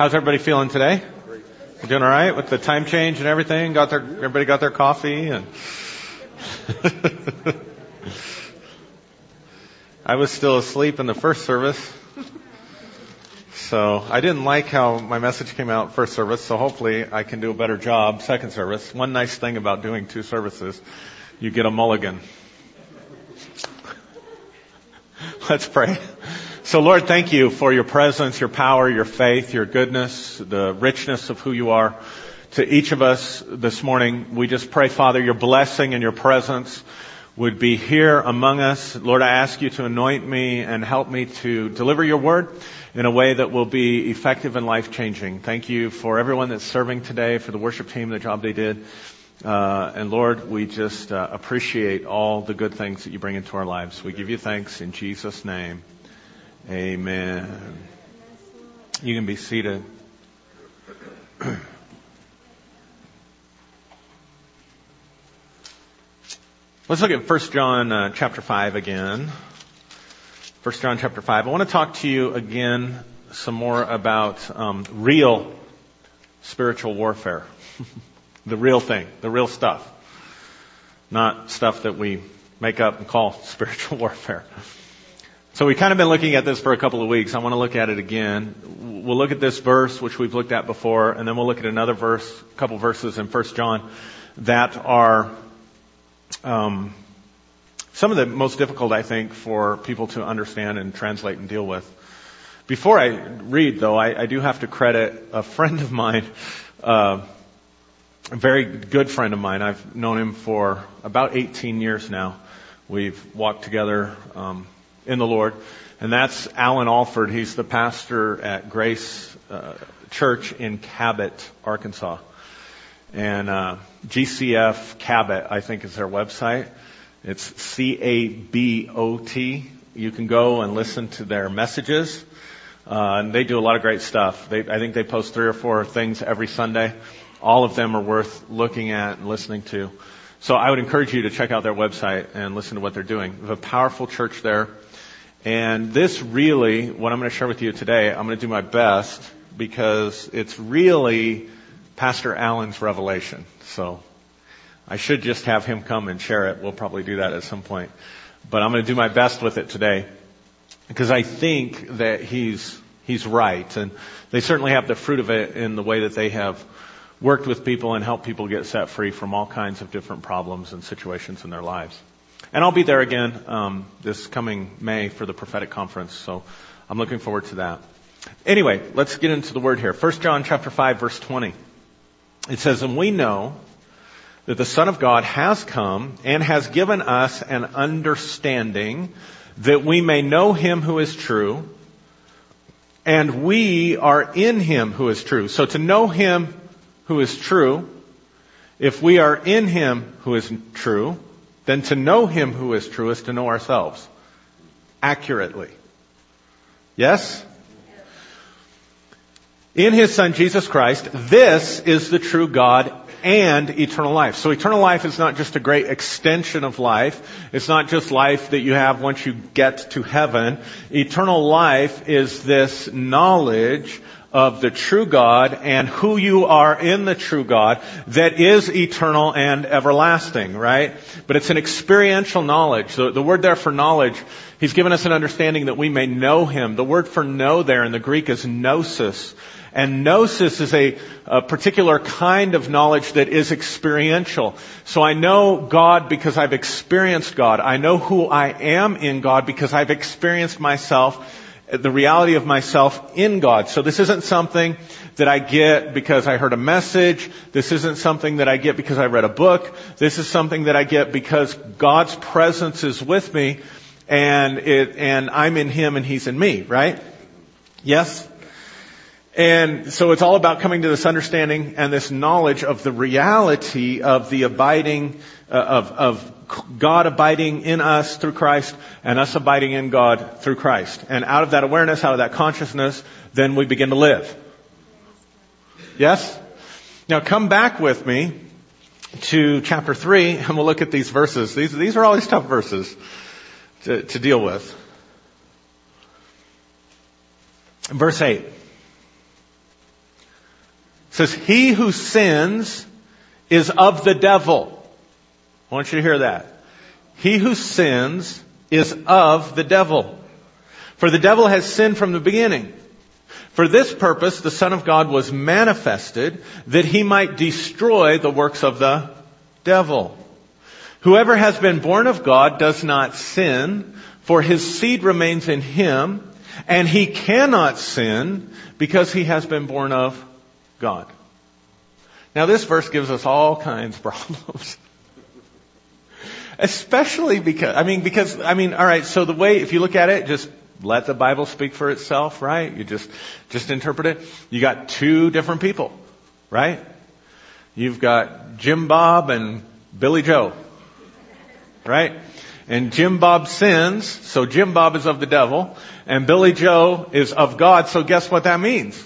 How's everybody feeling today? Doing all right with the time change and everything? Got their everybody got their coffee and. I was still asleep in the first service. So I didn't like how my message came out first service, so hopefully I can do a better job second service. One nice thing about doing two services, you get a mulligan. Let's pray. So Lord, thank you for your presence, your power, your faith, your goodness, the richness of who you are. To each of us this morning, we just pray, Father, your blessing and your presence would be here among us. Lord, I ask you to anoint me and help me to deliver your word in a way that will be effective and life changing. Thank you for everyone that's serving today, for the worship team, the job they did. Uh, and Lord, we just uh, appreciate all the good things that you bring into our lives. We give you thanks in Jesus' name. Amen. You can be seated. Let's look at 1 John uh, chapter 5 again. 1 John chapter 5. I want to talk to you again some more about um, real spiritual warfare. the real thing, the real stuff. Not stuff that we make up and call spiritual warfare. So we've kind of been looking at this for a couple of weeks. I want to look at it again. We'll look at this verse, which we've looked at before, and then we'll look at another verse, a couple verses in 1 John that are um, some of the most difficult, I think, for people to understand and translate and deal with. Before I read, though, I, I do have to credit a friend of mine, uh, a very good friend of mine. I've known him for about 18 years now. We've walked together um, in the Lord, and that's Alan Alford. He's the pastor at Grace uh, Church in Cabot, Arkansas, and uh, GCF Cabot, I think, is their website. It's C-A-B-O-T. You can go and listen to their messages. Uh, and they do a lot of great stuff. They, I think they post three or four things every Sunday. All of them are worth looking at and listening to. So I would encourage you to check out their website and listen to what they're doing. They have a powerful church there. And this really, what I'm going to share with you today, I'm going to do my best because it's really Pastor Allen's revelation. So I should just have him come and share it. We'll probably do that at some point. But I'm going to do my best with it today because I think that he's, he's right. And they certainly have the fruit of it in the way that they have worked with people and helped people get set free from all kinds of different problems and situations in their lives. And I'll be there again um, this coming May for the prophetic conference, so I'm looking forward to that. Anyway, let's get into the word here. 1 John chapter 5 verse 20. It says, And we know that the Son of God has come and has given us an understanding that we may know Him who is true, and we are in Him who is true. So to know Him who is true, if we are in Him who is true, then to know Him who is true is to know ourselves accurately. Yes? In His Son Jesus Christ, this is the true God and eternal life. So eternal life is not just a great extension of life. It's not just life that you have once you get to heaven. Eternal life is this knowledge of the true God and who you are in the true God that is eternal and everlasting, right? But it's an experiential knowledge. The, the word there for knowledge, He's given us an understanding that we may know Him. The word for know there in the Greek is gnosis. And gnosis is a, a, particular kind of knowledge that is experiential. So I know God because I've experienced God. I know who I am in God because I've experienced myself, the reality of myself in God. So this isn't something that I get because I heard a message. This isn't something that I get because I read a book. This is something that I get because God's presence is with me and it, and I'm in Him and He's in me, right? Yes? And so it's all about coming to this understanding and this knowledge of the reality of the abiding, uh, of, of God abiding in us through Christ and us abiding in God through Christ. And out of that awareness, out of that consciousness, then we begin to live. Yes? Now come back with me to chapter 3 and we'll look at these verses. These, these are always tough verses to, to deal with. Verse 8. says, he who sins is of the devil. I want you to hear that. He who sins is of the devil. For the devil has sinned from the beginning. For this purpose, the Son of God was manifested that he might destroy the works of the devil. Whoever has been born of God does not sin, for his seed remains in him, and he cannot sin because he has been born of God. Now this verse gives us all kinds of problems. Especially because, I mean, because, I mean, alright, so the way, if you look at it, just let the Bible speak for itself, right? You just, just interpret it. You got two different people, right? You've got Jim Bob and Billy Joe, right? And Jim Bob sins, so Jim Bob is of the devil, and Billy Joe is of God, so guess what that means?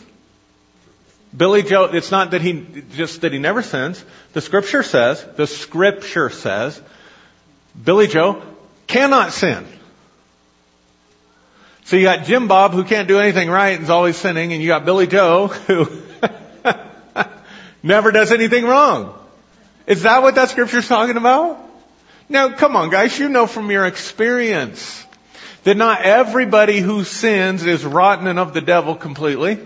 Billy Joe, it's not that he, just that he never sins. The scripture says, the scripture says, Billy Joe cannot sin. So you got Jim Bob who can't do anything right and is always sinning, and you got Billy Joe who never does anything wrong. Is that what that scripture's talking about? Now, come on guys, you know from your experience that not everybody who sins is rotten and of the devil completely.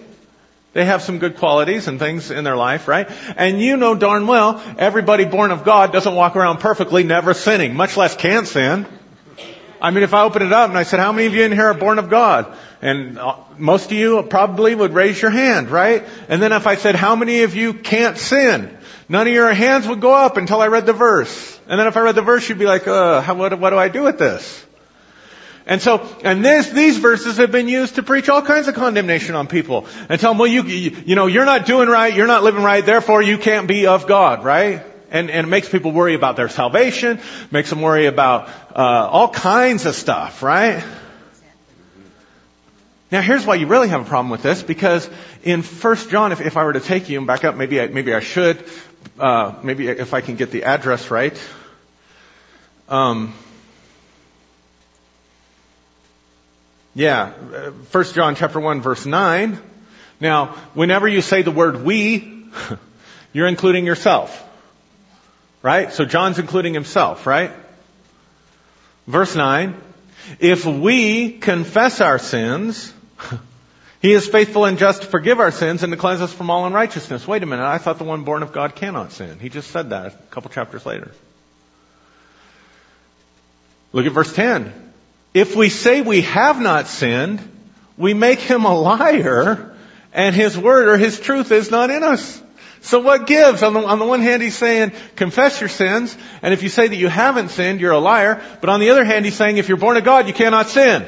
They have some good qualities and things in their life, right? And you know darn well, everybody born of God doesn't walk around perfectly, never sinning, much less can't sin. I mean, if I open it up and I said, how many of you in here are born of God? And uh, most of you probably would raise your hand, right? And then if I said, how many of you can't sin? None of your hands would go up until I read the verse. And then if I read the verse, you'd be like, uh, how, what, what do I do with this? And so, and this, these verses have been used to preach all kinds of condemnation on people and tell them, well, you, you, know, you're not doing right, you're not living right, therefore you can't be of God, right? And, and it makes people worry about their salvation, makes them worry about uh, all kinds of stuff, right? Now here's why you really have a problem with this, because in 1 John, if, if I were to take you and back up, maybe I, maybe I should, uh, maybe if I can get the address right. Um, Yeah, uh, 1 John chapter 1 verse 9. Now, whenever you say the word we, you're including yourself. Right? So John's including himself, right? Verse 9. If we confess our sins, he is faithful and just to forgive our sins and to cleanse us from all unrighteousness. Wait a minute, I thought the one born of God cannot sin. He just said that a couple chapters later. Look at verse 10. If we say we have not sinned, we make him a liar and his word or his truth is not in us. So what gives? On the, on the one hand, he's saying, confess your sins, and if you say that you haven't sinned, you're a liar. But on the other hand, he's saying, if you're born of God, you cannot sin.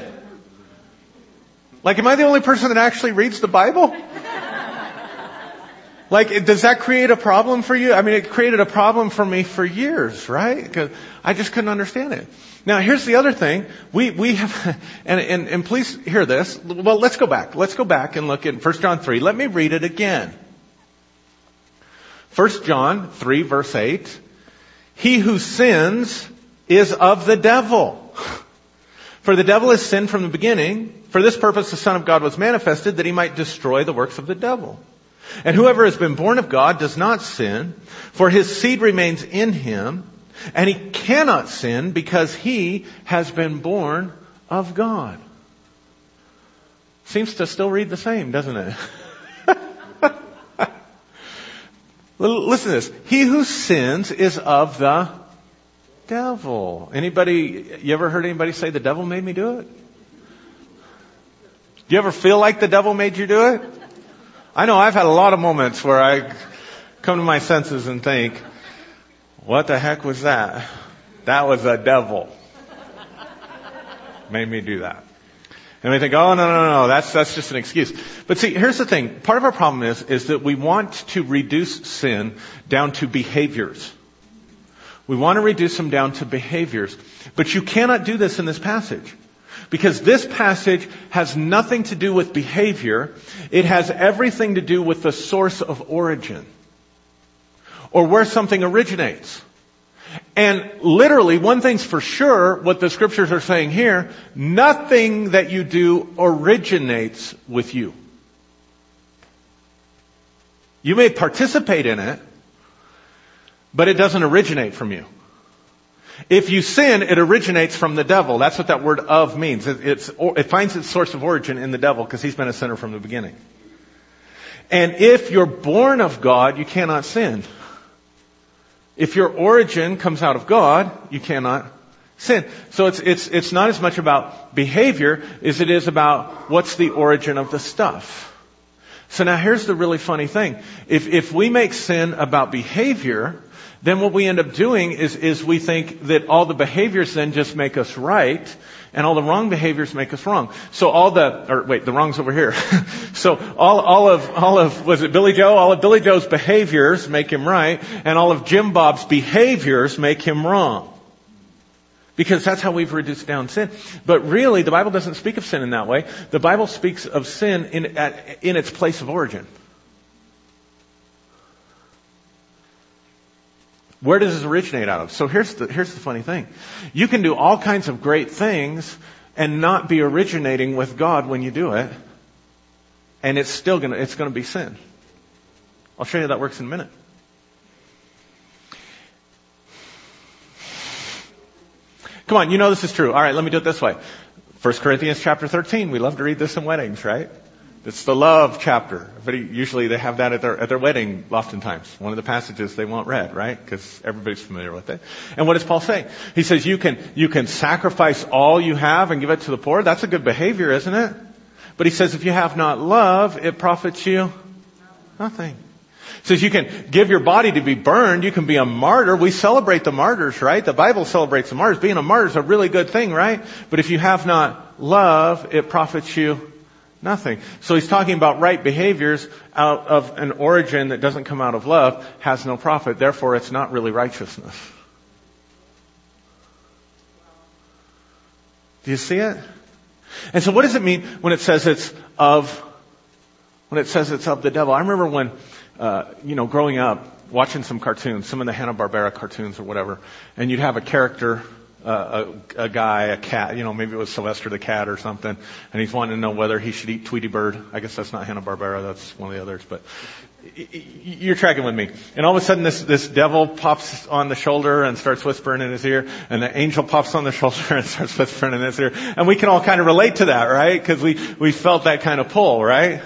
Like, am I the only person that actually reads the Bible? Like, does that create a problem for you? I mean, it created a problem for me for years, right? Because I just couldn't understand it. Now, here's the other thing. We, we have, and, and, and please hear this. Well, let's go back. Let's go back and look at 1 John 3. Let me read it again. 1 John 3 verse 8. He who sins is of the devil. For the devil has sinned from the beginning. For this purpose the Son of God was manifested that he might destroy the works of the devil. And whoever has been born of God does not sin, for his seed remains in him, and he cannot sin because he has been born of God. Seems to still read the same, doesn't it? Listen to this. He who sins is of the devil. Anybody, you ever heard anybody say the devil made me do it? Do you ever feel like the devil made you do it? I know I've had a lot of moments where I come to my senses and think, what the heck was that? That was a devil. Made me do that. And we think, oh no, no, no, that's, that's just an excuse. But see, here's the thing. Part of our problem is, is that we want to reduce sin down to behaviors. We want to reduce them down to behaviors. But you cannot do this in this passage. Because this passage has nothing to do with behavior. It has everything to do with the source of origin. Or where something originates. And literally, one thing's for sure, what the scriptures are saying here, nothing that you do originates with you. You may participate in it, but it doesn't originate from you. If you sin, it originates from the devil. That's what that word of means. It, it finds its source of origin in the devil because he's been a sinner from the beginning. And if you're born of God, you cannot sin. If your origin comes out of God, you cannot sin. So it's, it's, it's not as much about behavior as it is about what's the origin of the stuff. So now here's the really funny thing. If, if we make sin about behavior, then what we end up doing is, is we think that all the behaviors then just make us right, and all the wrong behaviors make us wrong. So all the, or wait, the wrong's over here. so all, all of, all of, was it Billy Joe? All of Billy Joe's behaviors make him right, and all of Jim Bob's behaviors make him wrong. Because that's how we've reduced down sin. But really, the Bible doesn't speak of sin in that way. The Bible speaks of sin in, at, in its place of origin. Where does this originate out of? So here's the, here's the funny thing. You can do all kinds of great things and not be originating with God when you do it. And it's still gonna, it's gonna be sin. I'll show you how that works in a minute. Come on, you know this is true. Alright, let me do it this way. 1 Corinthians chapter 13. We love to read this in weddings, right? It's the love chapter. Usually they have that at their, at their wedding oftentimes. One of the passages they want read, right? Because everybody's familiar with it. And what does Paul say? He says you can, you can sacrifice all you have and give it to the poor. That's a good behavior, isn't it? But he says if you have not love, it profits you nothing. He says you can give your body to be burned. You can be a martyr. We celebrate the martyrs, right? The Bible celebrates the martyrs. Being a martyr is a really good thing, right? But if you have not love, it profits you Nothing. So he's talking about right behaviors out of an origin that doesn't come out of love has no profit. Therefore, it's not really righteousness. Do you see it? And so what does it mean when it says it's of, when it says it's of the devil? I remember when, uh, you know, growing up, watching some cartoons, some of the Hanna-Barbera cartoons or whatever, and you'd have a character a, a, guy, a cat, you know, maybe it was Sylvester the cat or something, and he's wanting to know whether he should eat Tweety Bird. I guess that's not Hanna Barbera, that's one of the others, but you're tracking with me. And all of a sudden this, this devil pops on the shoulder and starts whispering in his ear, and the angel pops on the shoulder and starts whispering in his ear. And we can all kind of relate to that, right? Because we, we felt that kind of pull, right?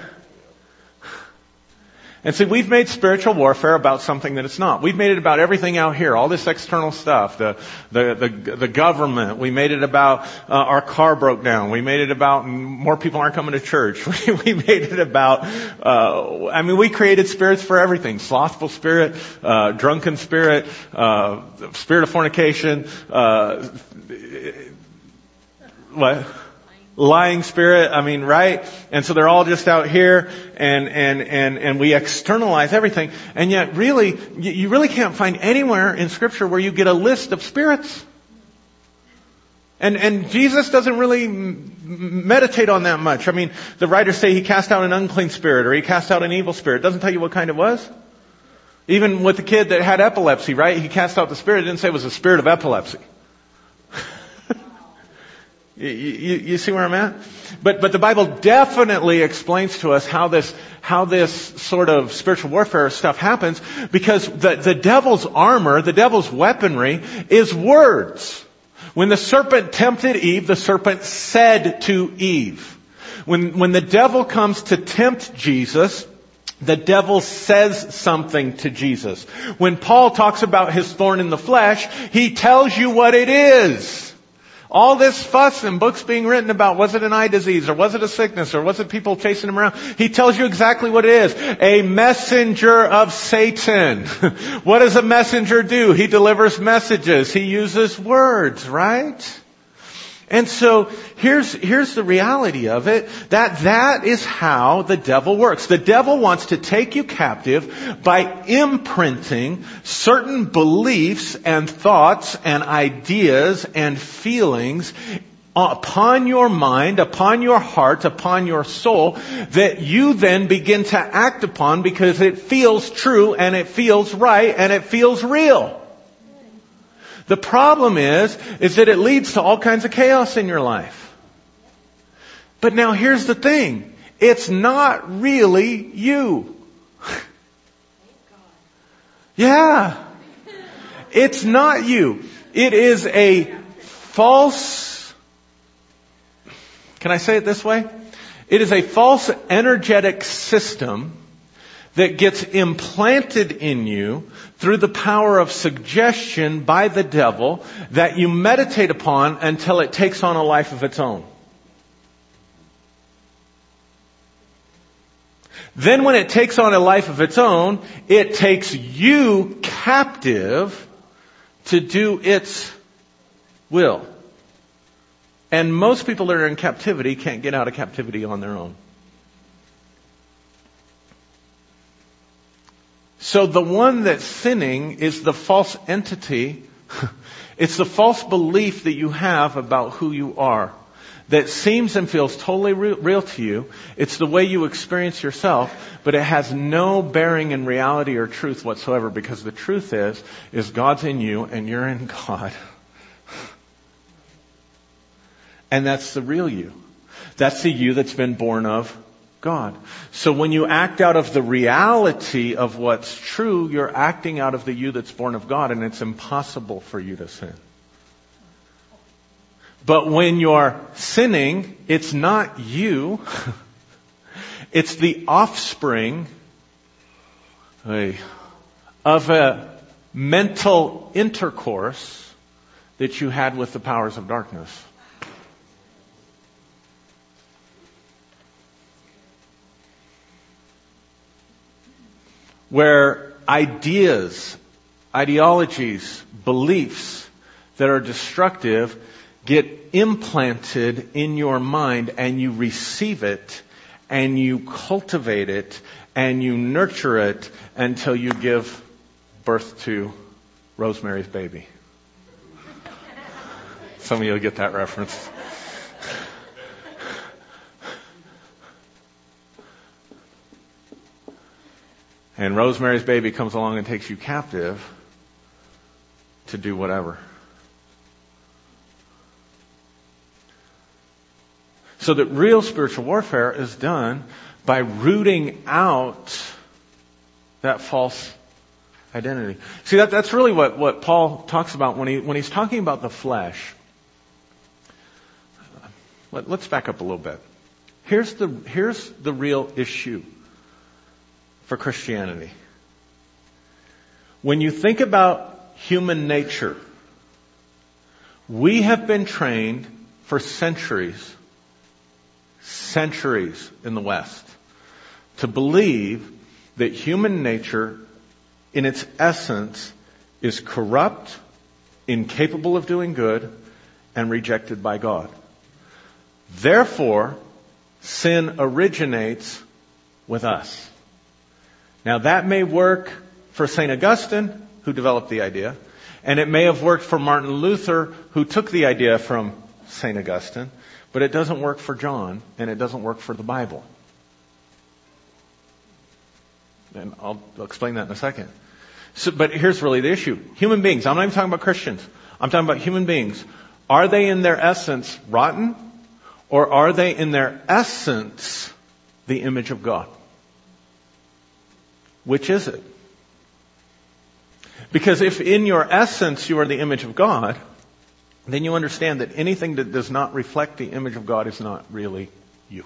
And see, we've made spiritual warfare about something that it's not. We've made it about everything out here, all this external stuff, the, the, the, the government. We made it about uh, our car broke down. We made it about more people aren't coming to church. We, made it about, uh, I mean, we created spirits for everything. Slothful spirit, uh, drunken spirit, uh, spirit of fornication, uh, what? Lying spirit. I mean, right? And so they're all just out here and, and, and, and we externalize everything. And yet really, you really can't find anywhere in scripture where you get a list of spirits. And, and Jesus doesn't really meditate on that much. I mean, the writers say he cast out an unclean spirit or he cast out an evil spirit. Doesn't tell you what kind it was. Even with the kid that had epilepsy, right? He cast out the spirit. It didn't say it was a spirit of epilepsy. You, you, you, see where I'm at? But, but the Bible definitely explains to us how this, how this sort of spiritual warfare stuff happens because the, the devil's armor, the devil's weaponry is words. When the serpent tempted Eve, the serpent said to Eve. When, when the devil comes to tempt Jesus, the devil says something to Jesus. When Paul talks about his thorn in the flesh, he tells you what it is. All this fuss and books being written about was it an eye disease or was it a sickness or was it people chasing him around? He tells you exactly what it is. A messenger of Satan. what does a messenger do? He delivers messages. He uses words, right? And so here's, here's the reality of it, that that is how the devil works. The devil wants to take you captive by imprinting certain beliefs and thoughts and ideas and feelings upon your mind, upon your heart, upon your soul, that you then begin to act upon because it feels true and it feels right and it feels real. The problem is, is that it leads to all kinds of chaos in your life. But now here's the thing. It's not really you. Yeah. It's not you. It is a false, can I say it this way? It is a false energetic system that gets implanted in you through the power of suggestion by the devil that you meditate upon until it takes on a life of its own. Then when it takes on a life of its own, it takes you captive to do its will. And most people that are in captivity can't get out of captivity on their own. So the one that's sinning is the false entity. it's the false belief that you have about who you are that seems and feels totally real to you. It's the way you experience yourself, but it has no bearing in reality or truth whatsoever because the truth is, is God's in you and you're in God. And that's the real you. That's the you that's been born of God. So when you act out of the reality of what's true, you're acting out of the you that's born of God and it's impossible for you to sin. But when you're sinning, it's not you. it's the offspring of a mental intercourse that you had with the powers of darkness. Where ideas, ideologies, beliefs that are destructive get implanted in your mind and you receive it and you cultivate it and you nurture it until you give birth to Rosemary's baby. Some of you will get that reference. And Rosemary's baby comes along and takes you captive to do whatever. So that real spiritual warfare is done by rooting out that false identity. See, that, that's really what, what Paul talks about when, he, when he's talking about the flesh. Let, let's back up a little bit. Here's the, here's the real issue for Christianity. When you think about human nature, we have been trained for centuries centuries in the West to believe that human nature, in its essence, is corrupt, incapable of doing good, and rejected by God. Therefore, sin originates with us. Now that may work for St. Augustine, who developed the idea, and it may have worked for Martin Luther, who took the idea from St. Augustine, but it doesn't work for John, and it doesn't work for the Bible. And I'll, explain that in a second. So, but here's really the issue. Human beings, I'm not even talking about Christians. I'm talking about human beings. Are they in their essence rotten? Or are they in their essence the image of God? Which is it? Because if in your essence you are the image of God, then you understand that anything that does not reflect the image of God is not really you.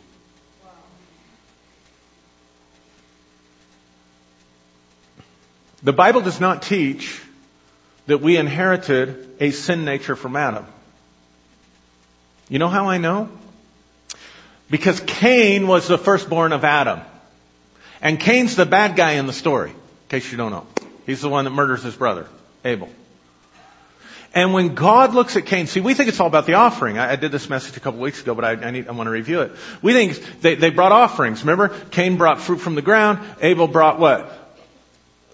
The Bible does not teach that we inherited a sin nature from Adam. You know how I know? Because Cain was the firstborn of Adam. And Cain's the bad guy in the story, in case you don't know. He's the one that murders his brother, Abel. And when God looks at Cain, see, we think it's all about the offering. I, I did this message a couple weeks ago, but I, I, need, I want to review it. We think they, they brought offerings. Remember? Cain brought fruit from the ground. Abel brought what?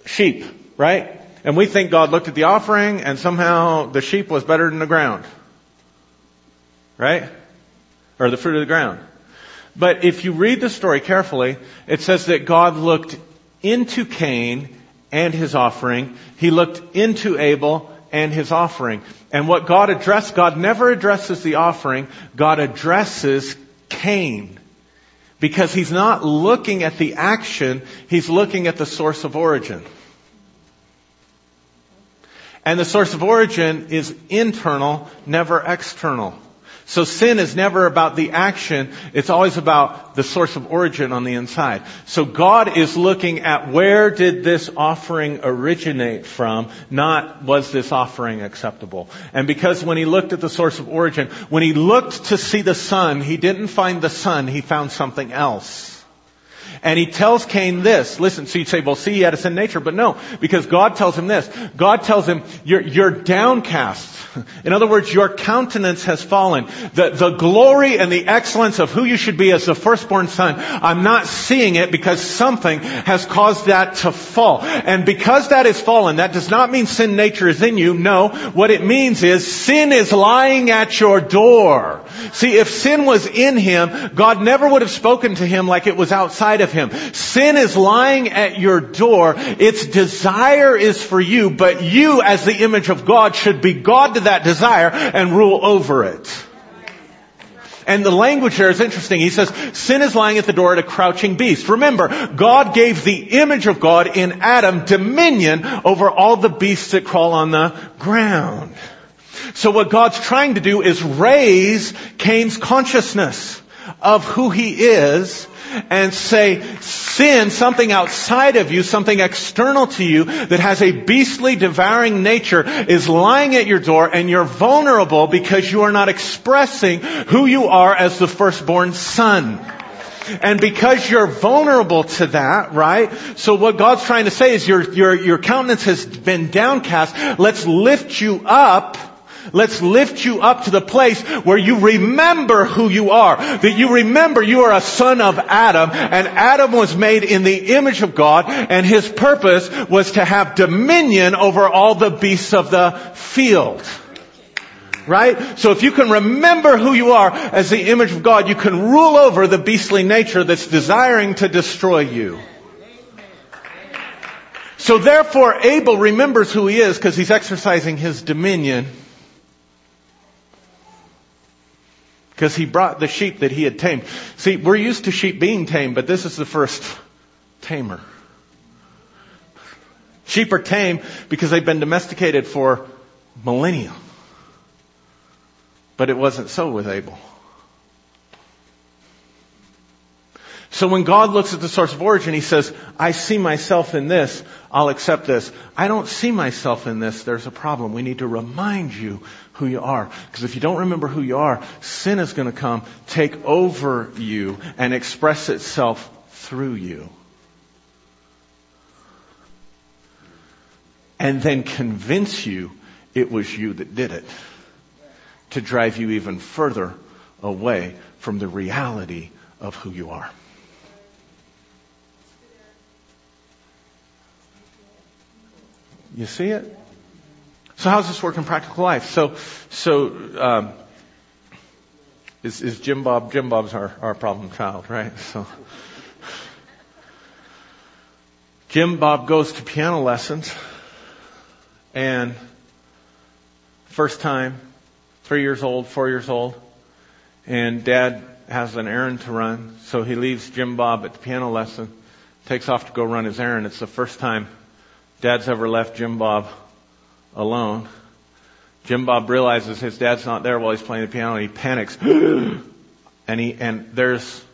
Sheep, right? And we think God looked at the offering and somehow the sheep was better than the ground. Right? Or the fruit of the ground. But if you read the story carefully, it says that God looked into Cain and his offering. He looked into Abel and his offering. And what God addressed, God never addresses the offering, God addresses Cain. Because he's not looking at the action, he's looking at the source of origin. And the source of origin is internal, never external. So sin is never about the action, it's always about the source of origin on the inside. So God is looking at where did this offering originate from, not was this offering acceptable. And because when he looked at the source of origin, when he looked to see the son, he didn't find the son, he found something else. And he tells Cain this. Listen, so you'd say, well, see, he had a sin nature, but no, because God tells him this. God tells him, you're, you're downcast. In other words, your countenance has fallen. The, the glory and the excellence of who you should be as the firstborn son, I'm not seeing it because something has caused that to fall. And because that is fallen, that does not mean sin nature is in you. No, what it means is sin is lying at your door. See, if sin was in him, God never would have spoken to him like it was outside of him. Sin is lying at your door. Its desire is for you, but you as the image of God should be God to that desire and rule over it. And the language there is interesting. He says, sin is lying at the door at a crouching beast. Remember, God gave the image of God in Adam dominion over all the beasts that crawl on the ground. So what God's trying to do is raise Cain's consciousness of who he is and say, sin, something outside of you, something external to you that has a beastly devouring nature is lying at your door and you're vulnerable because you are not expressing who you are as the firstborn son. And because you're vulnerable to that, right? So what God's trying to say is your, your, your countenance has been downcast. Let's lift you up Let's lift you up to the place where you remember who you are. That you remember you are a son of Adam and Adam was made in the image of God and his purpose was to have dominion over all the beasts of the field. Right? So if you can remember who you are as the image of God, you can rule over the beastly nature that's desiring to destroy you. So therefore Abel remembers who he is because he's exercising his dominion Because he brought the sheep that he had tamed. See, we're used to sheep being tamed, but this is the first tamer. Sheep are tame because they've been domesticated for millennia. But it wasn't so with Abel. So when God looks at the source of origin, He says, I see myself in this, I'll accept this. I don't see myself in this, there's a problem. We need to remind you who you are. Because if you don't remember who you are, sin is going to come, take over you, and express itself through you. And then convince you it was you that did it. To drive you even further away from the reality of who you are. You see it? So how does this work in practical life? So, so um, is, is Jim Bob? Jim Bob's our, our problem child, right? So Jim Bob goes to piano lessons, and first time, three years old, four years old, and Dad has an errand to run, so he leaves Jim Bob at the piano lesson, takes off to go run his errand. It's the first time Dad's ever left Jim Bob alone. Jim Bob realizes his dad's not there while he's playing the piano and he panics. and he, and there's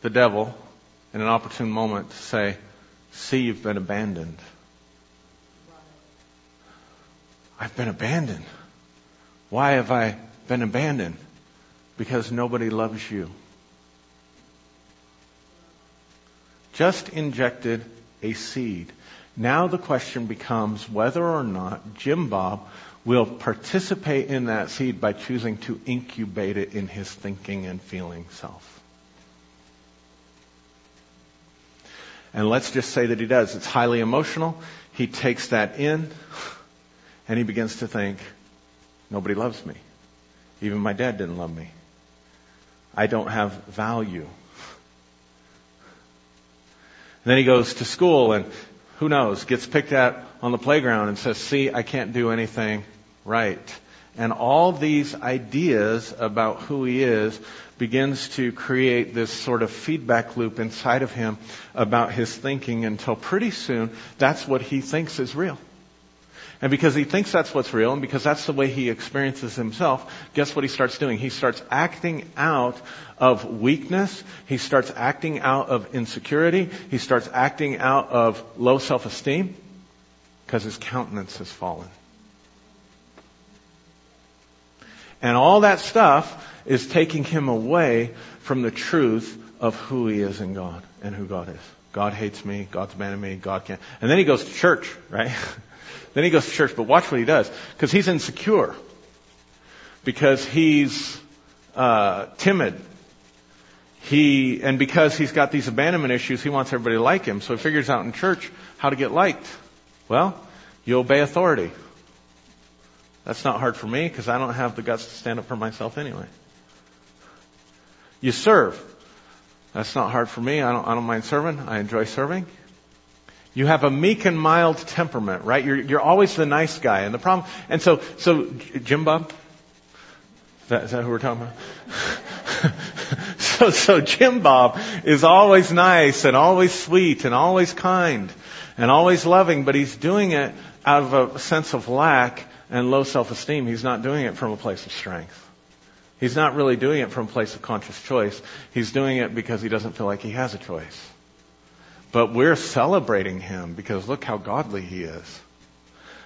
the devil in an opportune moment to say, see, you've been abandoned. I've been abandoned. Why have I been abandoned? Because nobody loves you. Just injected a seed now the question becomes whether or not Jim Bob will participate in that seed by choosing to incubate it in his thinking and feeling self. And let's just say that he does. It's highly emotional. He takes that in and he begins to think, nobody loves me. Even my dad didn't love me. I don't have value. And then he goes to school and who knows, gets picked at on the playground and says, see, I can't do anything right. And all these ideas about who he is begins to create this sort of feedback loop inside of him about his thinking until pretty soon that's what he thinks is real. And because he thinks that's what's real and because that's the way he experiences himself, guess what he starts doing? He starts acting out of weakness. He starts acting out of insecurity. He starts acting out of low self-esteem because his countenance has fallen. And all that stuff is taking him away from the truth of who he is in God and who God is. God hates me. God's abandoned me. God can't. And then he goes to church, right? then he goes to church, but watch what he does. Because he's insecure. Because he's, uh, timid. He, and because he's got these abandonment issues, he wants everybody to like him. So he figures out in church how to get liked. Well, you obey authority. That's not hard for me because I don't have the guts to stand up for myself anyway. You serve. That's not hard for me. I don't, I don't mind serving. I enjoy serving. You have a meek and mild temperament, right? You're, you're always the nice guy. And the problem, and so, so, Jim Bob? Is that, is that who we're talking about? so, so Jim Bob is always nice and always sweet and always kind and always loving, but he's doing it out of a sense of lack and low self-esteem. He's not doing it from a place of strength. He's not really doing it from a place of conscious choice. He's doing it because he doesn't feel like he has a choice. But we're celebrating him because look how godly he is.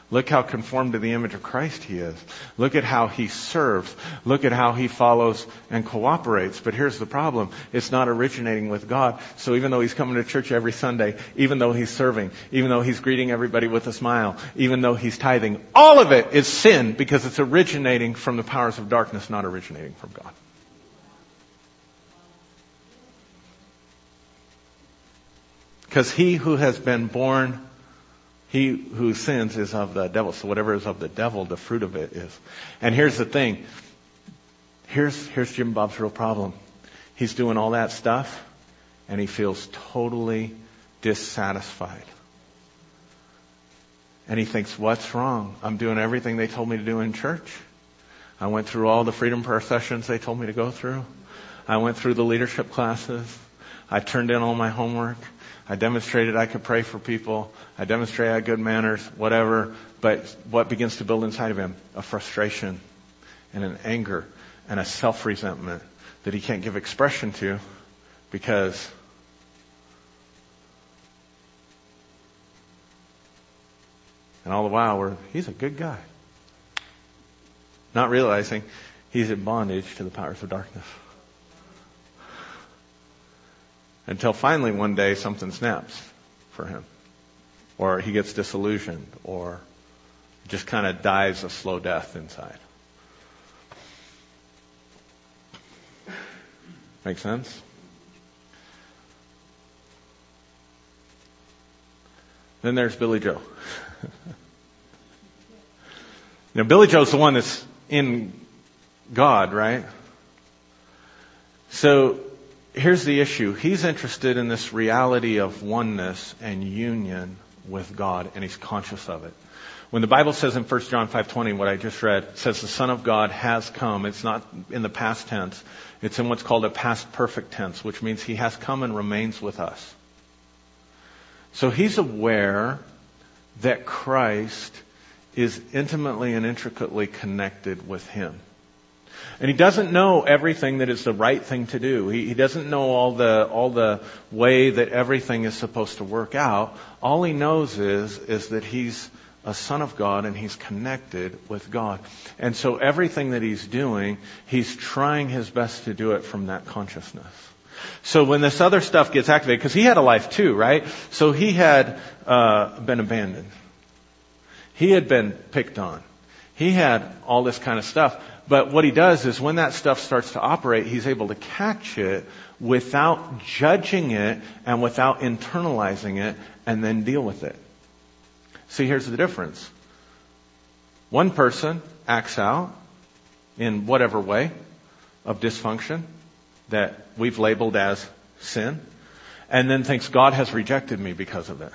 Look how conformed to the image of Christ he is. Look at how he serves. Look at how he follows and cooperates. But here's the problem. It's not originating with God. So even though he's coming to church every Sunday, even though he's serving, even though he's greeting everybody with a smile, even though he's tithing, all of it is sin because it's originating from the powers of darkness, not originating from God. Because he who has been born he who sins is of the devil. So whatever is of the devil, the fruit of it is. And here's the thing. Here's, here's Jim Bob's real problem. He's doing all that stuff and he feels totally dissatisfied. And he thinks, what's wrong? I'm doing everything they told me to do in church. I went through all the freedom prayer sessions they told me to go through. I went through the leadership classes. I turned in all my homework. I demonstrated I could pray for people. I demonstrated I had good manners, whatever. But what begins to build inside of him? A frustration and an anger and a self-resentment that he can't give expression to because and all the while we're, he's a good guy. Not realizing he's in bondage to the powers of darkness. Until finally one day something snaps for him. Or he gets disillusioned or just kind of dies a slow death inside. Make sense? Then there's Billy Joe. now, Billy Joe's the one that's in God, right? So here's the issue. He's interested in this reality of oneness and union with God, and he's conscious of it. When the Bible says in 1 John 5:20, what I just read, says the Son of God has come. It's not in the past tense. It's in what's called a past perfect tense, which means he has come and remains with us. So he's aware that Christ is intimately and intricately connected with him. And he doesn't know everything that is the right thing to do. He, he, doesn't know all the, all the way that everything is supposed to work out. All he knows is, is that he's a son of God and he's connected with God. And so everything that he's doing, he's trying his best to do it from that consciousness. So when this other stuff gets activated, because he had a life too, right? So he had uh, been abandoned. He had been picked on. He had all this kind of stuff. But what he does is when that stuff starts to operate, he's able to catch it without judging it and without internalizing it and then deal with it. See, here's the difference. One person acts out in whatever way of dysfunction that we've labeled as sin and then thinks God has rejected me because of it.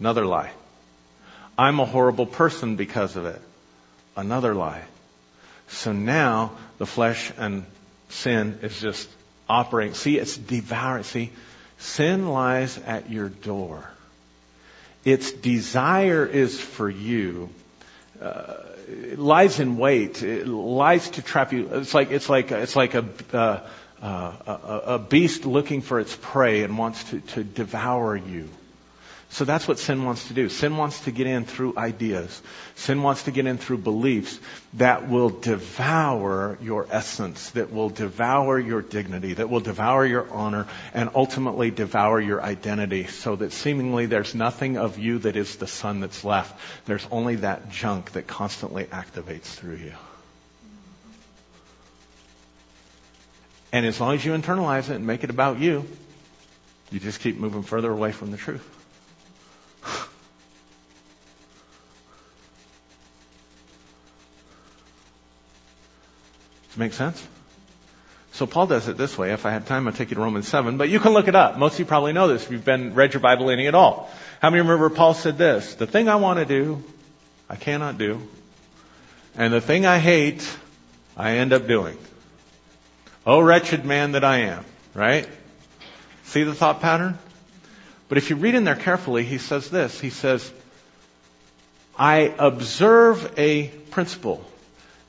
Another lie. I'm a horrible person because of it. Another lie. So now the flesh and sin is just operating. See, it's devouring. See, sin lies at your door. its desire is for you. Uh, it lies in wait. It lies to trap you. It's like it's like it's like a uh, uh, a, a beast looking for its prey and wants to, to devour you. So that's what sin wants to do. Sin wants to get in through ideas. Sin wants to get in through beliefs that will devour your essence, that will devour your dignity, that will devour your honor, and ultimately devour your identity so that seemingly there's nothing of you that is the son that's left. There's only that junk that constantly activates through you. And as long as you internalize it and make it about you, you just keep moving further away from the truth. Does it make sense? So Paul does it this way. If I had time, I'd take you to Romans 7, but you can look it up. Most of you probably know this if you've been read your Bible any at all. How many remember Paul said this? The thing I want to do, I cannot do. And the thing I hate, I end up doing. Oh wretched man that I am. Right? See the thought pattern? But if you read in there carefully, he says this. He says, I observe a principle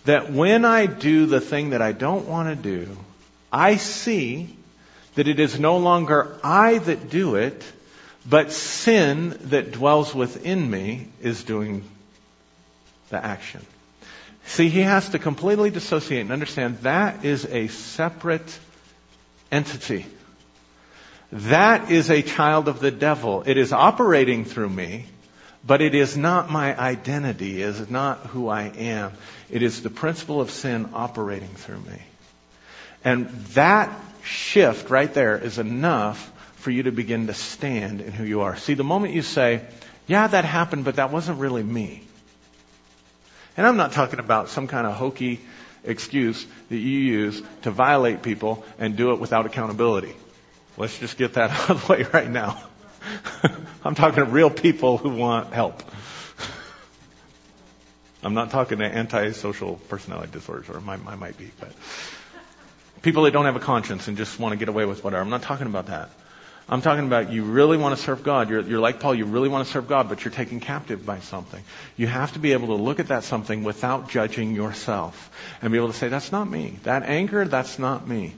that when I do the thing that I don't want to do, I see that it is no longer I that do it, but sin that dwells within me is doing the action. See, he has to completely dissociate and understand that is a separate entity. That is a child of the devil. It is operating through me, but it is not my identity. It is not who I am. It is the principle of sin operating through me. And that shift right there is enough for you to begin to stand in who you are. See, the moment you say, yeah, that happened, but that wasn't really me. And I'm not talking about some kind of hokey excuse that you use to violate people and do it without accountability. Let's just get that out of the way right now. I'm talking to real people who want help. I'm not talking to antisocial personality disorders, or I, might be, but people that don't have a conscience and just want to get away with whatever. I'm not talking about that. I'm talking about you really want to serve God. You're, you're like Paul, you really want to serve God, but you're taken captive by something. You have to be able to look at that something without judging yourself and be able to say, that's not me. That anger, that's not me.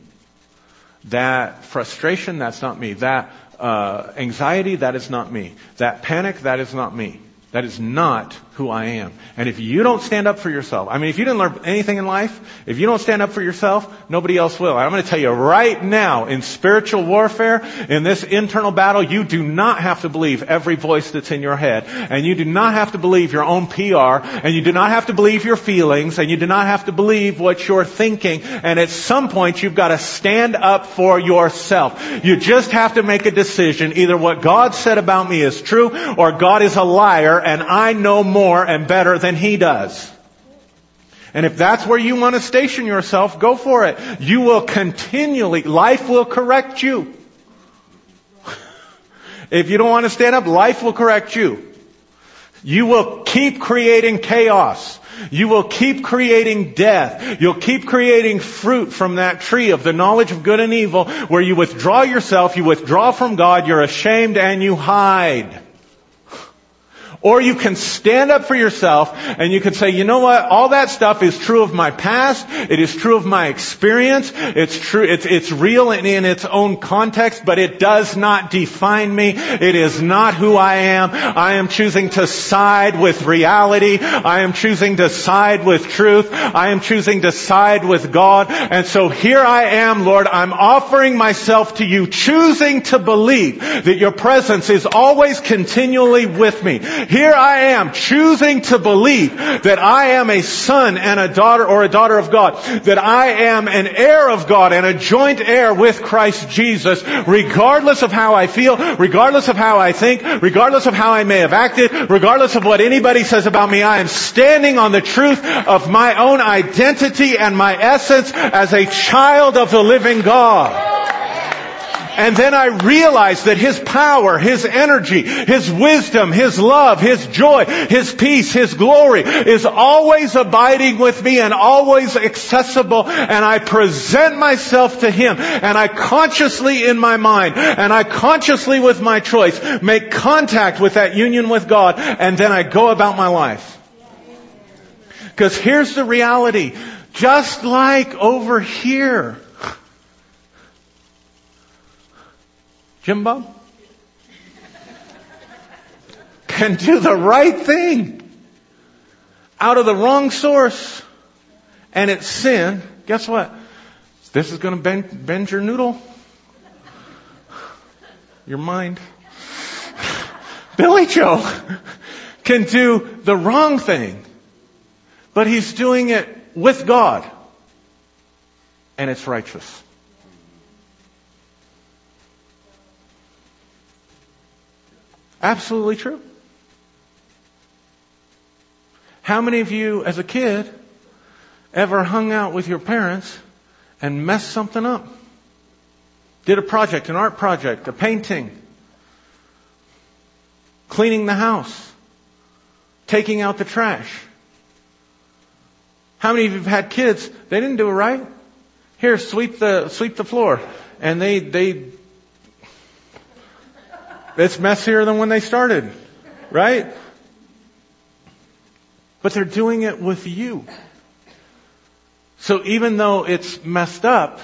That frustration, that's not me. That uh, anxiety, that is not me. That panic, that is not me. That is not who I am. And if you don't stand up for yourself, I mean, if you didn't learn anything in life, if you don't stand up for yourself, nobody else will. I'm going to tell you right now, in spiritual warfare, in this internal battle, you do not have to believe every voice that's in your head. And you do not have to believe your own PR. And you do not have to believe your feelings. And you do not have to believe what you're thinking. And at some point, you've got to stand up for yourself. You just have to make a decision. Either what God said about me is true, or God is a liar, and I know more more and better than he does. And if that's where you want to station yourself, go for it. You will continually, life will correct you. If you don't want to stand up, life will correct you. You will keep creating chaos. You will keep creating death. You'll keep creating fruit from that tree of the knowledge of good and evil where you withdraw yourself, you withdraw from God, you're ashamed and you hide. Or you can stand up for yourself and you can say, you know what? All that stuff is true of my past. It is true of my experience. It's true. It's, it's real in, in its own context, but it does not define me. It is not who I am. I am choosing to side with reality. I am choosing to side with truth. I am choosing to side with God. And so here I am, Lord. I'm offering myself to you, choosing to believe that your presence is always continually with me. Here I am choosing to believe that I am a son and a daughter or a daughter of God, that I am an heir of God and a joint heir with Christ Jesus, regardless of how I feel, regardless of how I think, regardless of how I may have acted, regardless of what anybody says about me, I am standing on the truth of my own identity and my essence as a child of the living God. And then I realize that His power, His energy, His wisdom, His love, His joy, His peace, His glory is always abiding with me and always accessible and I present myself to Him and I consciously in my mind and I consciously with my choice make contact with that union with God and then I go about my life. Because here's the reality. Just like over here. Jimbo can do the right thing out of the wrong source and it's sin. Guess what? This is going to bend, bend your noodle. Your mind. Billy Joe can do the wrong thing but he's doing it with God. And it's righteous. Absolutely true. How many of you as a kid ever hung out with your parents and messed something up? Did a project, an art project, a painting, cleaning the house, taking out the trash. How many of you have had kids? They didn't do it right. Here, sweep the sweep the floor, and they they. It's messier than when they started, right? But they're doing it with you. So even though it's messed up,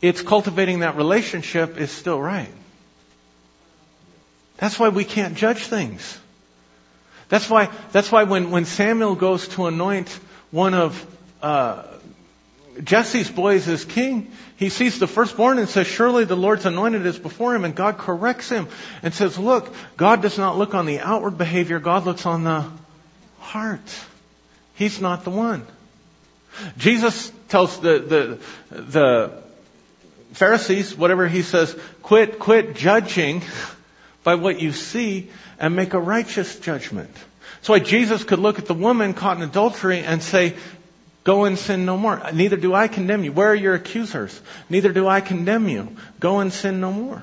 it's cultivating that relationship is still right. That's why we can't judge things. That's why, that's why when, when Samuel goes to anoint one of uh, Jesse's boys is king, he sees the firstborn and says, surely the Lord's anointed is before him. And God corrects him and says, look, God does not look on the outward behavior. God looks on the heart. He's not the one. Jesus tells the, the, the Pharisees, whatever he says, quit, quit judging by what you see and make a righteous judgment. That's why Jesus could look at the woman caught in adultery and say, Go and sin no more. Neither do I condemn you. Where are your accusers? Neither do I condemn you. Go and sin no more.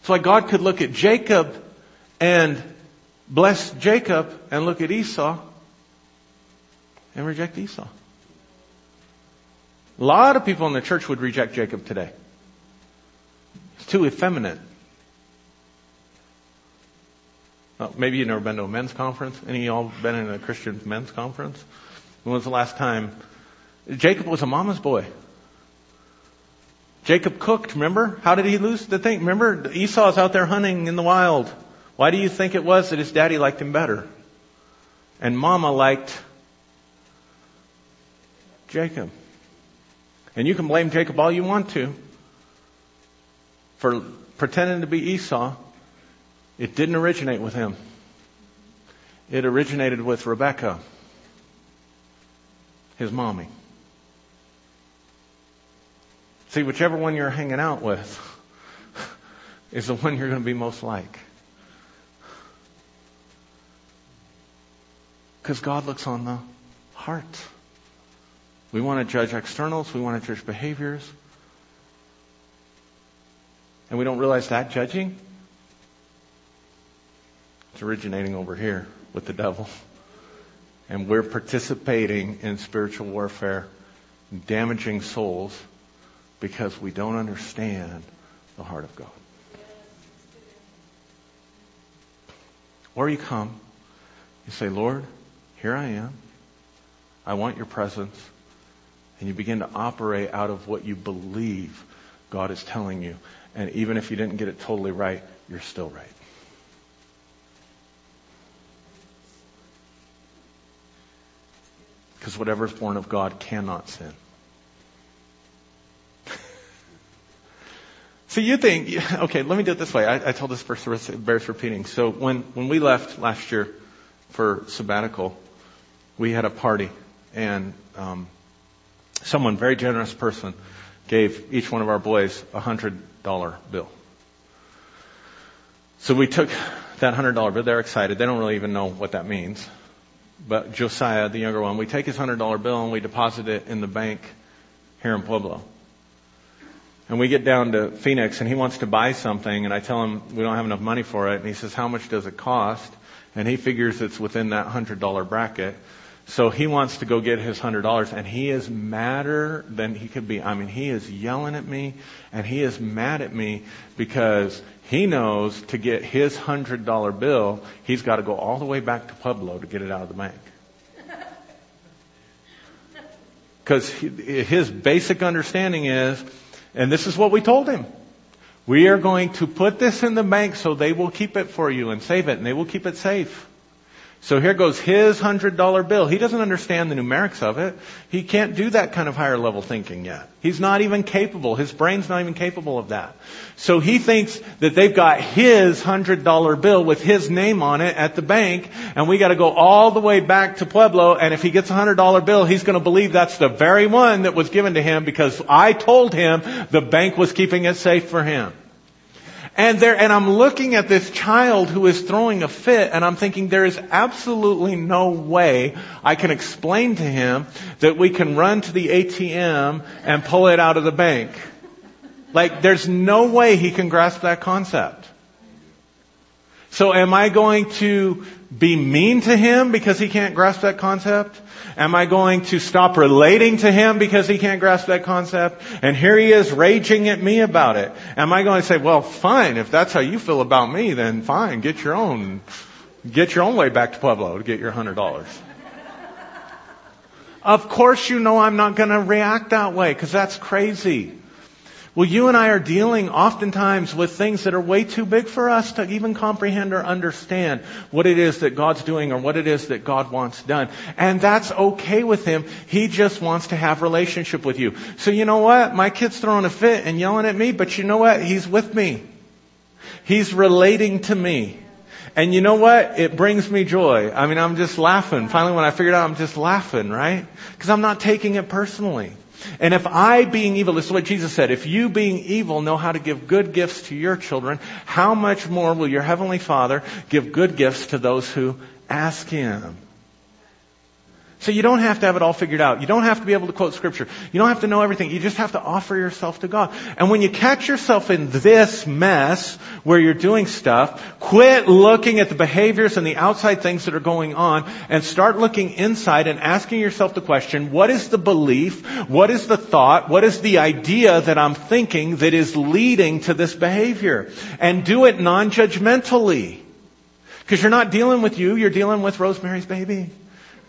That's why God could look at Jacob and bless Jacob and look at Esau and reject Esau. A lot of people in the church would reject Jacob today. He's too effeminate. Oh, Uh, maybe you've never been to a men's conference. Any of y'all been in a Christian men's conference? When was the last time? Jacob was a mama's boy. Jacob cooked, remember? How did he lose the thing? Remember, Esau's out there hunting in the wild. Why do you think it was that his daddy liked him better? And mama liked Jacob. And you can blame Jacob all you want to for pretending to be Esau it didn't originate with him. It originated with Rebecca, his mommy. See, whichever one you're hanging out with is the one you're going to be most like. Because God looks on the heart. We want to judge externals, we want to judge behaviors. And we don't realize that judging it's originating over here with the devil. And we're participating in spiritual warfare, damaging souls because we don't understand the heart of God. Or you come, you say, Lord, here I am. I want your presence. And you begin to operate out of what you believe God is telling you. And even if you didn't get it totally right, you're still right. Because whatever is born of God cannot sin. so you think, okay, let me do it this way. I, I told this verse, bears repeating. So when, when we left last year for sabbatical, we had a party and, um, someone, very generous person, gave each one of our boys a hundred dollar bill. So we took that hundred dollar bill. They're excited. They don't really even know what that means but Josiah, the younger one, we take his hundred dollar bill and we deposit it in the bank here in Pueblo. And we get down to Phoenix and he wants to buy something and I tell him we don't have enough money for it and he says, how much does it cost? And he figures it's within that hundred dollar bracket. So he wants to go get his hundred dollars and he is madder than he could be. I mean, he is yelling at me and he is mad at me because he knows to get his hundred dollar bill, he's got to go all the way back to Pueblo to get it out of the bank. Because his basic understanding is, and this is what we told him. We are going to put this in the bank so they will keep it for you and save it and they will keep it safe. So here goes his hundred dollar bill. He doesn't understand the numerics of it. He can't do that kind of higher level thinking yet. He's not even capable. His brain's not even capable of that. So he thinks that they've got his hundred dollar bill with his name on it at the bank and we gotta go all the way back to Pueblo and if he gets a hundred dollar bill, he's gonna believe that's the very one that was given to him because I told him the bank was keeping it safe for him. And there, and I'm looking at this child who is throwing a fit and I'm thinking there is absolutely no way I can explain to him that we can run to the ATM and pull it out of the bank. Like there's no way he can grasp that concept. So am I going to be mean to him because he can't grasp that concept? Am I going to stop relating to him because he can't grasp that concept? And here he is raging at me about it. Am I going to say, well, fine, if that's how you feel about me, then fine, get your own, get your own way back to Pueblo to get your hundred dollars. of course you know I'm not going to react that way because that's crazy. Well, you and I are dealing oftentimes with things that are way too big for us to even comprehend or understand what it is that God's doing or what it is that God wants done. And that's okay with Him. He just wants to have relationship with you. So you know what? My kid's throwing a fit and yelling at me, but you know what? He's with me. He's relating to me. And you know what? It brings me joy. I mean, I'm just laughing. Finally, when I figured out, I'm just laughing, right? Because I'm not taking it personally. And if I being evil, this is what Jesus said, if you being evil know how to give good gifts to your children, how much more will your heavenly Father give good gifts to those who ask Him? So you don't have to have it all figured out. You don't have to be able to quote scripture. You don't have to know everything. You just have to offer yourself to God. And when you catch yourself in this mess where you're doing stuff, quit looking at the behaviors and the outside things that are going on and start looking inside and asking yourself the question, what is the belief? What is the thought? What is the idea that I'm thinking that is leading to this behavior? And do it non-judgmentally. Because you're not dealing with you, you're dealing with Rosemary's baby.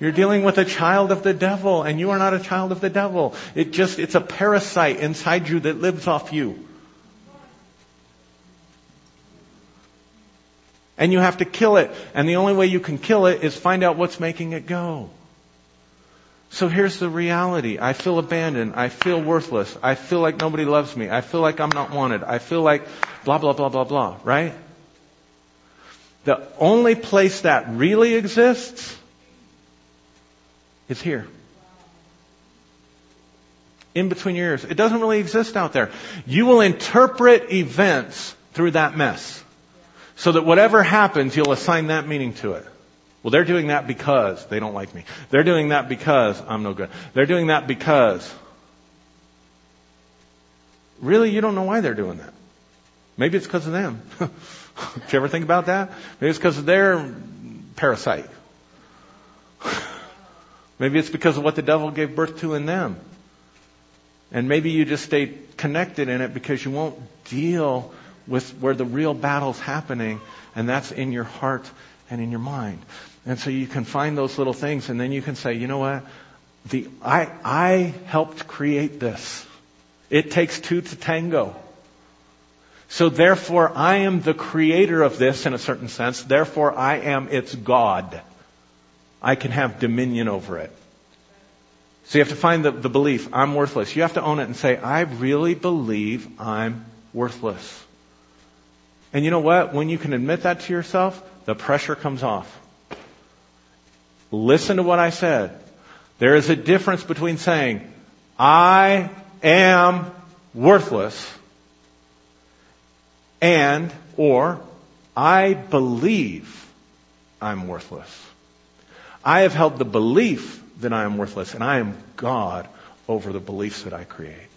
You're dealing with a child of the devil, and you are not a child of the devil. It just, it's a parasite inside you that lives off you. And you have to kill it. And the only way you can kill it is find out what's making it go. So here's the reality. I feel abandoned. I feel worthless. I feel like nobody loves me. I feel like I'm not wanted. I feel like blah, blah, blah, blah, blah, right? The only place that really exists is here. In between your ears. It doesn't really exist out there. You will interpret events through that mess. So that whatever happens, you'll assign that meaning to it. Well, they're doing that because they don't like me. They're doing that because I'm no good. They're doing that because. Really, you don't know why they're doing that. Maybe it's because of them. Did you ever think about that? Maybe it's because of their parasite. Maybe it's because of what the devil gave birth to in them. And maybe you just stay connected in it because you won't deal with where the real battle's happening, and that's in your heart and in your mind. And so you can find those little things, and then you can say, you know what? The, I, I helped create this. It takes two to tango. So therefore, I am the creator of this in a certain sense. Therefore, I am its God. I can have dominion over it. So you have to find the, the belief, I'm worthless. You have to own it and say, I really believe I'm worthless. And you know what? When you can admit that to yourself, the pressure comes off. Listen to what I said. There is a difference between saying, I am worthless and, or, I believe I'm worthless. I have held the belief that I am worthless and I am God over the beliefs that I create.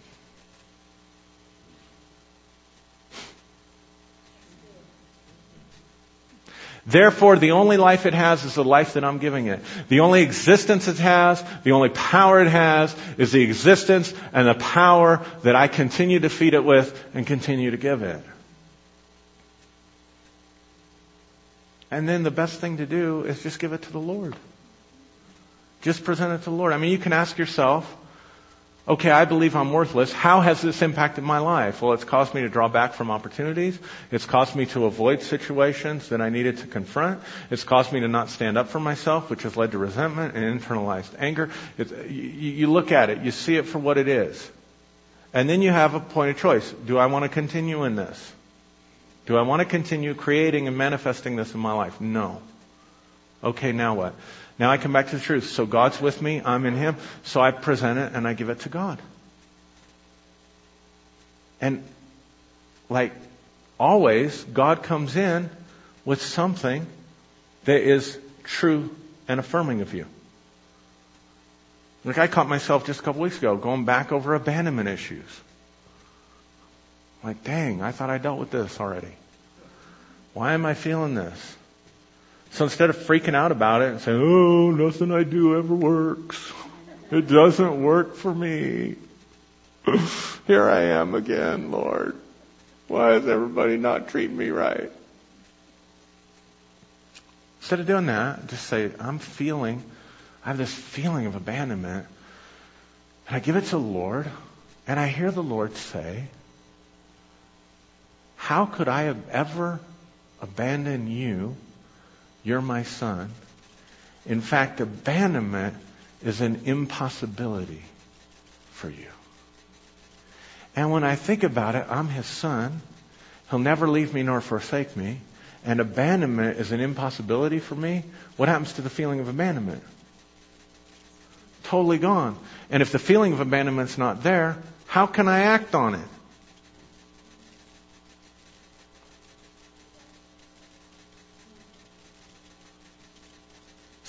Therefore, the only life it has is the life that I'm giving it. The only existence it has, the only power it has, is the existence and the power that I continue to feed it with and continue to give it. And then the best thing to do is just give it to the Lord. Just present it to the Lord. I mean, you can ask yourself, okay, I believe I'm worthless. How has this impacted my life? Well, it's caused me to draw back from opportunities. It's caused me to avoid situations that I needed to confront. It's caused me to not stand up for myself, which has led to resentment and internalized anger. You, you look at it, you see it for what it is. And then you have a point of choice. Do I want to continue in this? Do I want to continue creating and manifesting this in my life? No. Okay, now what? Now I come back to the truth. So God's with me, I'm in Him, so I present it and I give it to God. And like always, God comes in with something that is true and affirming of you. Like I caught myself just a couple weeks ago going back over abandonment issues. Like, dang, I thought I dealt with this already. Why am I feeling this? So instead of freaking out about it and saying, oh, nothing I do ever works. It doesn't work for me. Here I am again, Lord. Why is everybody not treating me right? Instead of doing that, just say, I'm feeling, I have this feeling of abandonment. And I give it to the Lord, and I hear the Lord say, How could I have ever abandoned you you're my son. In fact, abandonment is an impossibility for you. And when I think about it, I'm his son. He'll never leave me nor forsake me. And abandonment is an impossibility for me. What happens to the feeling of abandonment? Totally gone. And if the feeling of abandonment's not there, how can I act on it?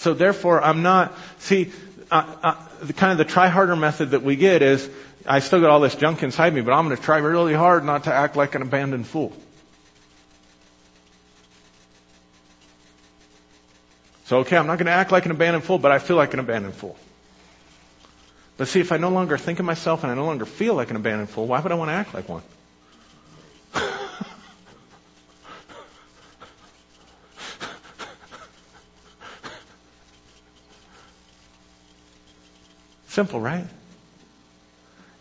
So therefore, I'm not, see, uh, uh, the kind of the try harder method that we get is, I still got all this junk inside me, but I'm going to try really hard not to act like an abandoned fool. So, okay, I'm not going to act like an abandoned fool, but I feel like an abandoned fool. But see, if I no longer think of myself and I no longer feel like an abandoned fool, why would I want to act like one? Simple, right?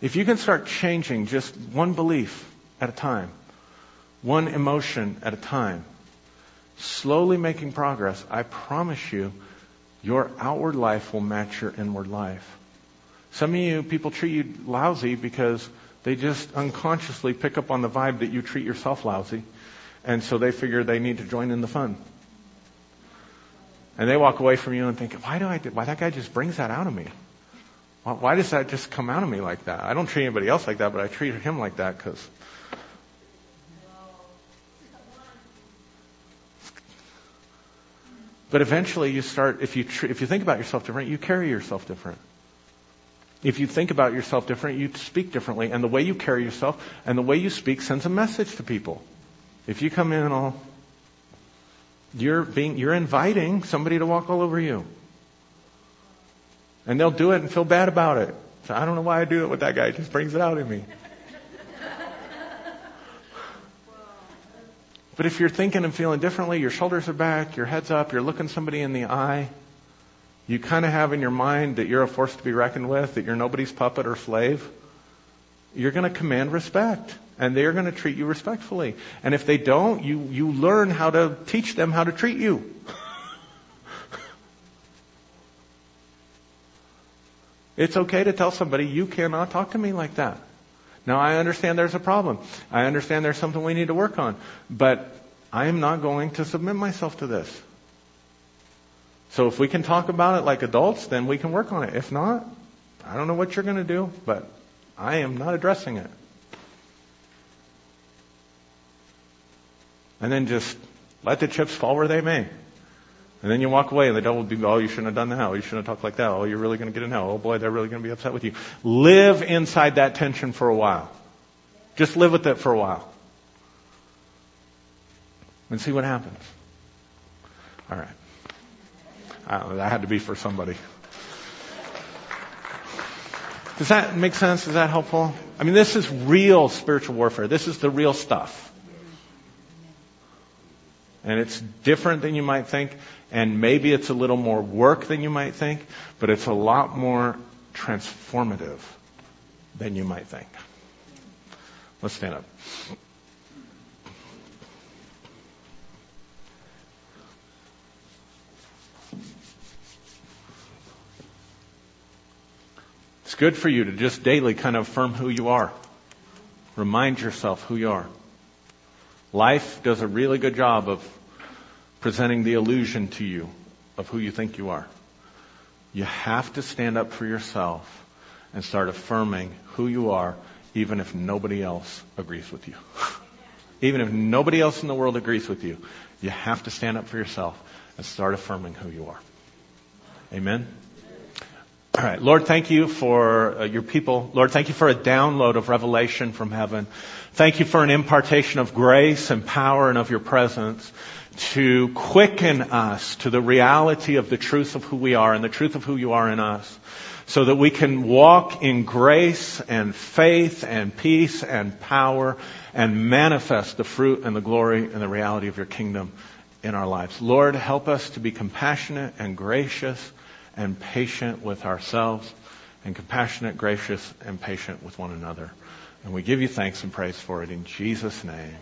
If you can start changing just one belief at a time, one emotion at a time, slowly making progress, I promise you, your outward life will match your inward life. Some of you, people treat you lousy because they just unconsciously pick up on the vibe that you treat yourself lousy. And so they figure they need to join in the fun. And they walk away from you and think, why do I, why that guy just brings that out of me? Why does that just come out of me like that? I don't treat anybody else like that, but I treat him like that because. But eventually, you start. If you tr- if you think about yourself different, you carry yourself different. If you think about yourself different, you speak differently, and the way you carry yourself and the way you speak sends a message to people. If you come in all, you're being, you're inviting somebody to walk all over you. And they'll do it and feel bad about it. So I don't know why I do it with that guy. It just brings it out in me. But if you're thinking and feeling differently, your shoulders are back, your head's up, you're looking somebody in the eye, you kind of have in your mind that you're a force to be reckoned with, that you're nobody's puppet or slave, you're going to command respect. And they're going to treat you respectfully. And if they don't, you, you learn how to teach them how to treat you. It's okay to tell somebody, you cannot talk to me like that. Now I understand there's a problem. I understand there's something we need to work on. But I am not going to submit myself to this. So if we can talk about it like adults, then we can work on it. If not, I don't know what you're going to do, but I am not addressing it. And then just let the chips fall where they may. And then you walk away and the devil will be, oh, you shouldn't have done that. Oh, you shouldn't have talked like that. Oh, you're really going to get in hell. Oh boy, they're really going to be upset with you. Live inside that tension for a while. Just live with it for a while. And see what happens. All right. Know, that had to be for somebody. Does that make sense? Is that helpful? I mean, this is real spiritual warfare. This is the real stuff. And it's different than you might think, and maybe it's a little more work than you might think, but it's a lot more transformative than you might think. Let's stand up. It's good for you to just daily kind of affirm who you are. Remind yourself who you are. Life does a really good job of presenting the illusion to you of who you think you are. You have to stand up for yourself and start affirming who you are, even if nobody else agrees with you. even if nobody else in the world agrees with you, you have to stand up for yourself and start affirming who you are. Amen? All right. Lord, thank you for uh, your people. Lord, thank you for a download of revelation from heaven. Thank you for an impartation of grace and power and of your presence to quicken us to the reality of the truth of who we are and the truth of who you are in us so that we can walk in grace and faith and peace and power and manifest the fruit and the glory and the reality of your kingdom in our lives. Lord, help us to be compassionate and gracious and patient with ourselves and compassionate, gracious, and patient with one another. And we give you thanks and praise for it in Jesus' name.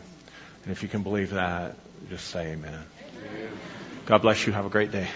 And if you can believe that, just say amen. amen. God bless you. Have a great day.